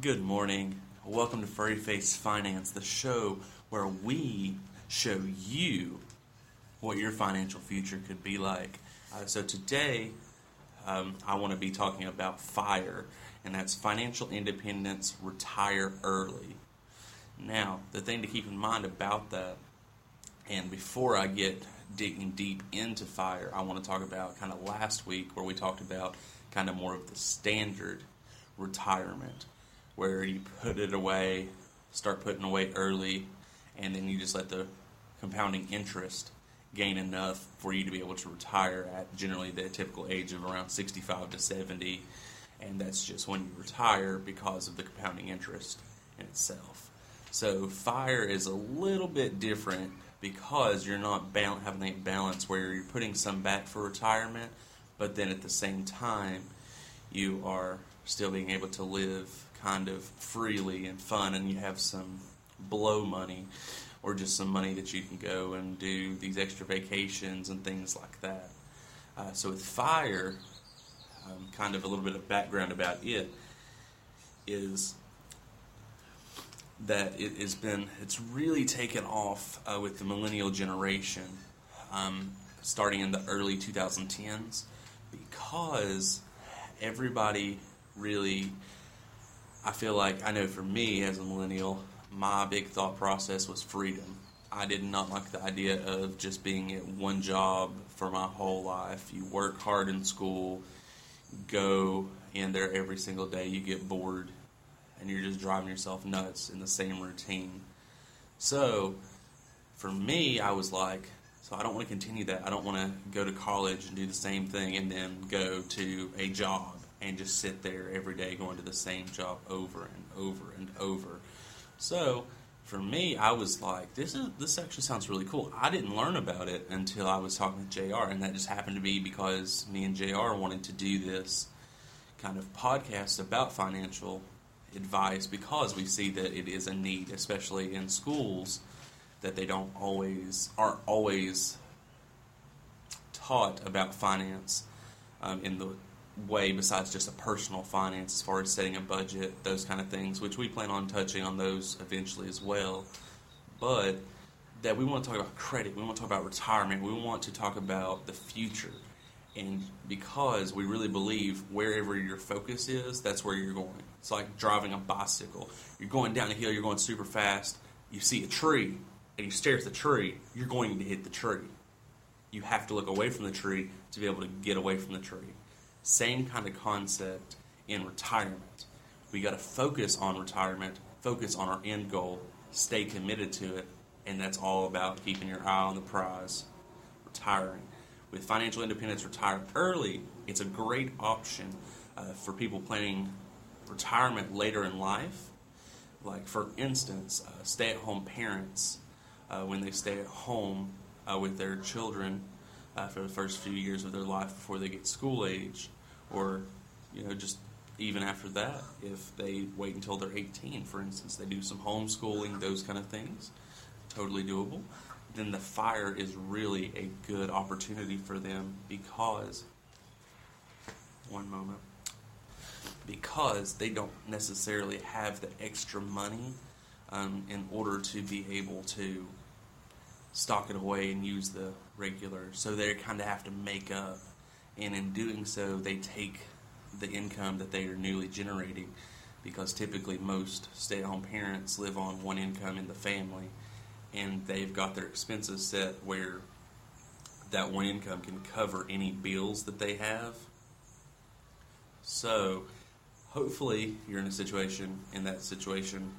Good morning. Welcome to Furry Face Finance, the show where we show you what your financial future could be like. Uh, so today, um, I want to be talking about FIRE, and that's financial independence, retire early. Now, the thing to keep in mind about that, and before I get digging deep into FIRE, I want to talk about kind of last week where we talked about kind of more of the standard retirement, where you put it away, start putting away early, and then you just let the compounding interest gain enough for you to be able to retire at generally the typical age of around 65 to 70 and that's just when you retire because of the compounding interest in itself. So fire is a little bit different because you're not having that balance where you're putting some back for retirement but then at the same time you are still being able to live kind of freely and fun and you have some blow money or just some money that you can go and do these extra vacations and things like that. Uh, so with fire, um, kind of a little bit of background about it is that it has been it's really taken off uh, with the millennial generation um, starting in the early 2010s because everybody really i feel like i know for me as a millennial my big thought process was freedom. I did not like the idea of just being at one job for my whole life. You work hard in school, go in there every single day, you get bored, and you're just driving yourself nuts in the same routine. So, for me, I was like, so I don't want to continue that. I don't want to go to college and do the same thing and then go to a job and just sit there every day going to the same job over and over and over so for me, I was like, this is this actually sounds really cool. I didn't learn about it until I was talking to Jr. And that just happened to be because me and Jr. wanted to do this kind of podcast about financial advice because we see that it is a need, especially in schools, that they don't always aren't always taught about finance um, in the way besides just a personal finance as far as setting a budget, those kind of things, which we plan on touching on those eventually as well. But that we want to talk about credit, we want to talk about retirement, we want to talk about the future. And because we really believe wherever your focus is, that's where you're going. It's like driving a bicycle. You're going down a hill, you're going super fast, you see a tree, and you stare at the tree, you're going to hit the tree. You have to look away from the tree to be able to get away from the tree. Same kind of concept in retirement. We got to focus on retirement, focus on our end goal, stay committed to it, and that's all about keeping your eye on the prize, retiring. With financial independence, retire early. It's a great option uh, for people planning retirement later in life. Like, for instance, uh, stay at home parents, uh, when they stay at home uh, with their children uh, for the first few years of their life before they get school age, or you know just even after that, if they wait until they're 18, for instance, they do some homeschooling, those kind of things, totally doable. Then the fire is really a good opportunity for them because, one moment, because they don't necessarily have the extra money um, in order to be able to stock it away and use the regular. So they kind of have to make up, and in doing so, they take the income that they are newly generating because typically most stay-at-home parents live on one income in the family and they've got their expenses set where that one income can cover any bills that they have. So, hopefully, you're in a situation in that situation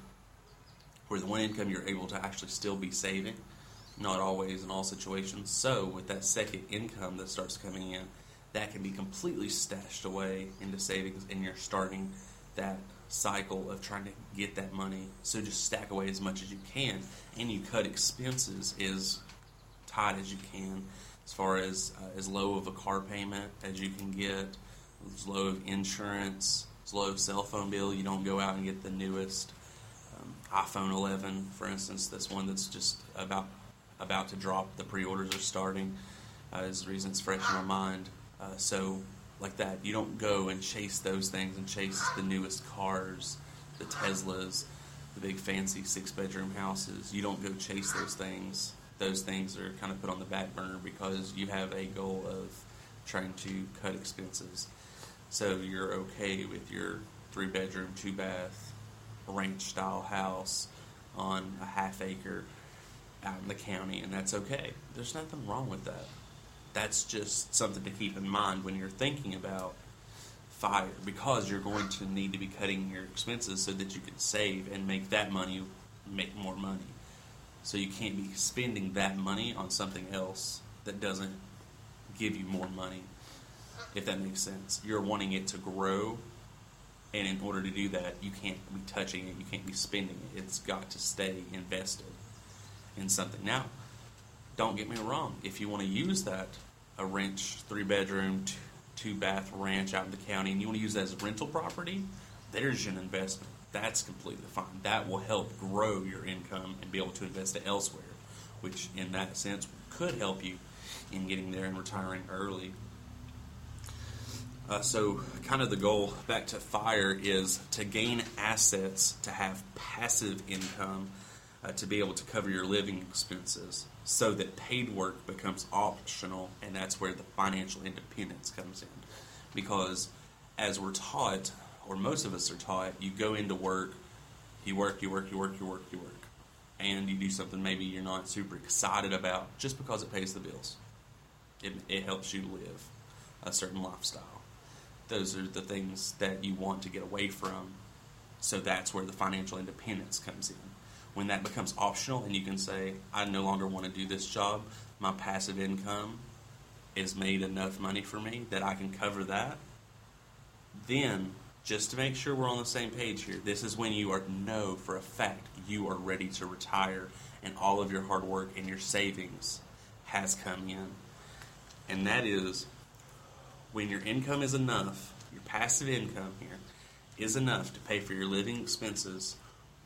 where the one income you're able to actually still be saving not always in all situations. So, with that second income that starts coming in, that can be completely stashed away into savings, and you're starting that cycle of trying to get that money. So, just stack away as much as you can, and you cut expenses as tight as you can, as far as uh, as low of a car payment as you can get, as low of insurance, as low of cell phone bill. You don't go out and get the newest um, iPhone 11, for instance. That's one that's just about about to drop. The pre-orders are starting. Uh, is the reason it's fresh in my mind. Uh, so like that, you don't go and chase those things and chase the newest cars, the Teslas, the big fancy six bedroom houses. You don't go chase those things. Those things are kind of put on the back burner because you have a goal of trying to cut expenses. So you're okay with your three bedroom, two bath, ranch style house on a half acre out in the county, and that's okay. There's nothing wrong with that. That's just something to keep in mind when you're thinking about fire because you're going to need to be cutting your expenses so that you can save and make that money make more money. So you can't be spending that money on something else that doesn't give you more money, if that makes sense. You're wanting it to grow, and in order to do that, you can't be touching it, you can't be spending it. It's got to stay invested in something. Now, don't get me wrong, if you want to use that, a ranch, three bedroom, two bath ranch out in the county, and you want to use that as a rental property, there's an investment. That's completely fine. That will help grow your income and be able to invest it elsewhere, which in that sense could help you in getting there and retiring early. Uh, so, kind of the goal back to fire is to gain assets to have passive income uh, to be able to cover your living expenses so that paid work becomes optional, and that's where the financial independence comes in. Because as we're taught, or most of us are taught, you go into work, you work, you work, you work, you work, you work, and you do something maybe you're not super excited about just because it pays the bills. It, it helps you live a certain lifestyle. Those are the things that you want to get away from. So that's where the financial independence comes in when that becomes optional and you can say, I no longer want to do this job, my passive income is made enough money for me that I can cover that, then just to make sure we're on the same page here, this is when you are know for a fact you are ready to retire and all of your hard work and your savings has come in. And that is when your income is enough, your passive income here is enough to pay for your living expenses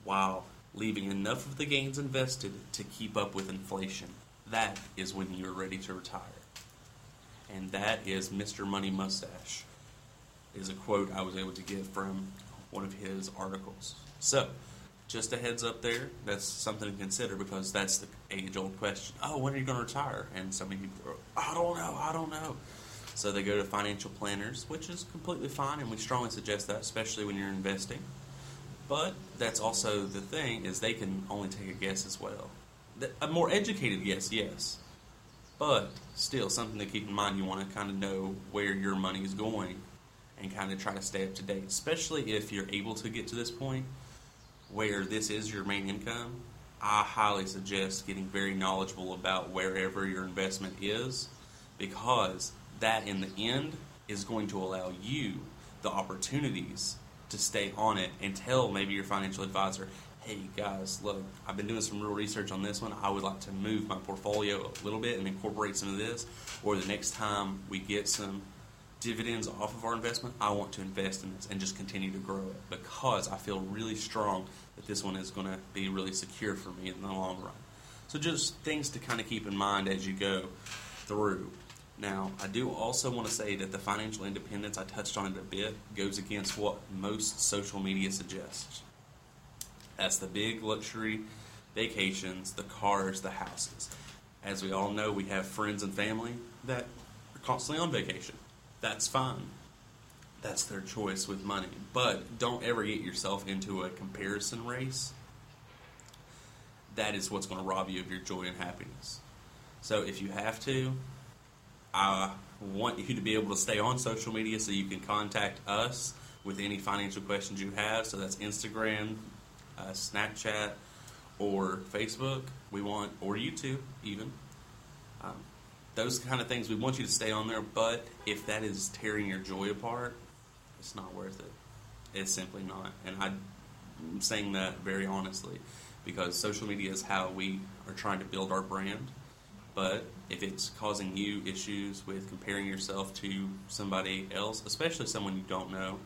while leaving enough of the gains invested to keep up with inflation. That is when you're ready to retire. And that is Mr. Money Mustache. Is a quote I was able to get from one of his articles. So, just a heads up there. That's something to consider because that's the age old question. Oh, when are you going to retire? And so many people are, I don't know, I don't know. So they go to financial planners, which is completely fine, and we strongly suggest that, especially when you're investing. But that's also the thing is they can only take a guess as well. A more educated guess, yes, but still something to keep in mind. You want to kind of know where your money is going and kind of try to stay up to date, especially if you're able to get to this point where this is your main income. I highly suggest getting very knowledgeable about wherever your investment is because that in the end is going to allow you the opportunities to stay on it and tell maybe your financial advisor, hey guys, look, I've been doing some real research on this one. I would like to move my portfolio a little bit and incorporate some of this. Or the next time we get some dividends off of our investment, I want to invest in this and just continue to grow it because I feel really strong that this one is going to be really secure for me in the long run. So, just things to kind of keep in mind as you go through. Now, I do also want to say that the financial independence, I touched on it a bit, goes against what most social media suggests. That's the big luxury vacations, the cars, the houses. As we all know, we have friends and family that are constantly on vacation. That's fine. That's their choice with money. But don't ever get yourself into a comparison race. That is what's going to rob you of your joy and happiness. So if you have to, I want you to be able to stay on social media so you can contact us with any financial questions you have. So that's Instagram, uh, Snapchat, or Facebook. We want, or YouTube, even. Um, those kind of things we want you to stay on there. But if that is tearing your joy apart, it's not worth it. It's simply not. And I'm saying that very honestly because social media is how we are trying to build our brand but if it's causing you issues with comparing yourself to somebody else, especially someone you don't know,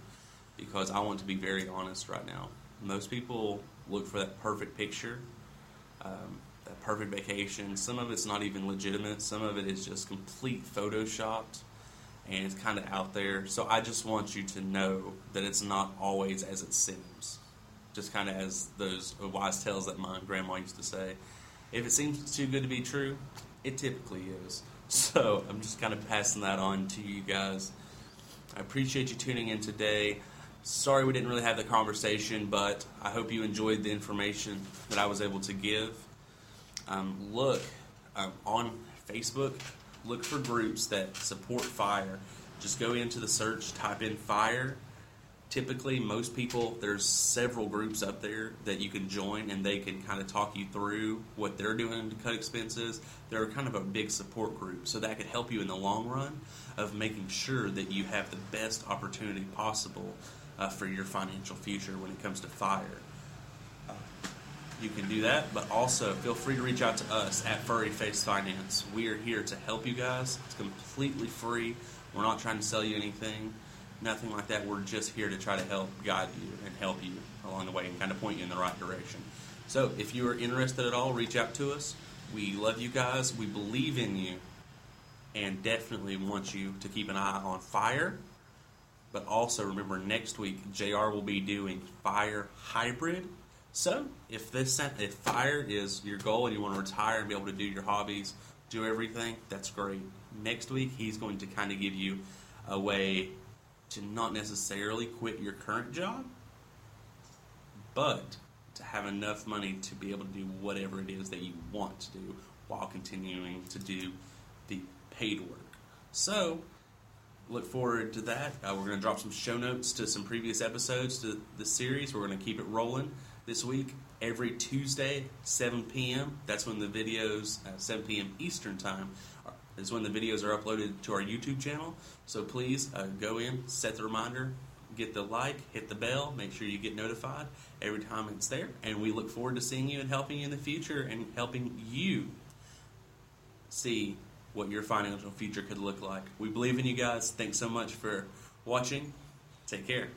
because I want to be very honest right now. Most people look for that perfect picture, um, that perfect vacation. Some of it's not even legitimate, some of it is just complete photoshopped and it's kind of out there. So I just want you to know that it's not always as it seems. just kind of as those wise tales that my grandma used to say. If it seems too good to be true, it typically is. So I'm just kind of passing that on to you guys. I appreciate you tuning in today. Sorry we didn't really have the conversation, but I hope you enjoyed the information that I was able to give. Um, look um, on Facebook, look for groups that support fire. Just go into the search, type in fire, typically most people there's several groups up there that you can join and they can kind of talk you through what they're doing to cut expenses. They're kind of a big support group so that could help you in the long run of making sure that you have the best opportunity possible uh, for your financial future when it comes to fire. You can do that but also feel free to reach out to us at furry face finance. We are here to help you guys. It's completely free. We're not trying to sell you anything nothing like that. We're just here to try to help guide you and help you along the way and kind of point you in the right direction. So if you are interested at all, reach out to us. We love you guys. We believe in you and definitely want you to keep an eye on fire. But also remember next week JR will be doing fire hybrid. So if this if fire is your goal and you want to retire and be able to do your hobbies, do everything, that's great. Next week he's going to kind of give you a way to not necessarily quit your current job, but to have enough money to be able to do whatever it is that you want to do while continuing to do the paid work. So, look forward to that. Uh, we're going to drop some show notes to some previous episodes to the series. We're going to keep it rolling this week. Every Tuesday, 7 p.m. That's when the videos, uh, 7 p.m. Eastern Time, is when the videos are uploaded to our YouTube channel. So please uh, go in, set the reminder, get the like, hit the bell, make sure you get notified every time it's there. And we look forward to seeing you and helping you in the future and helping you see what your financial future could look like. We believe in you guys. Thanks so much for watching. Take care.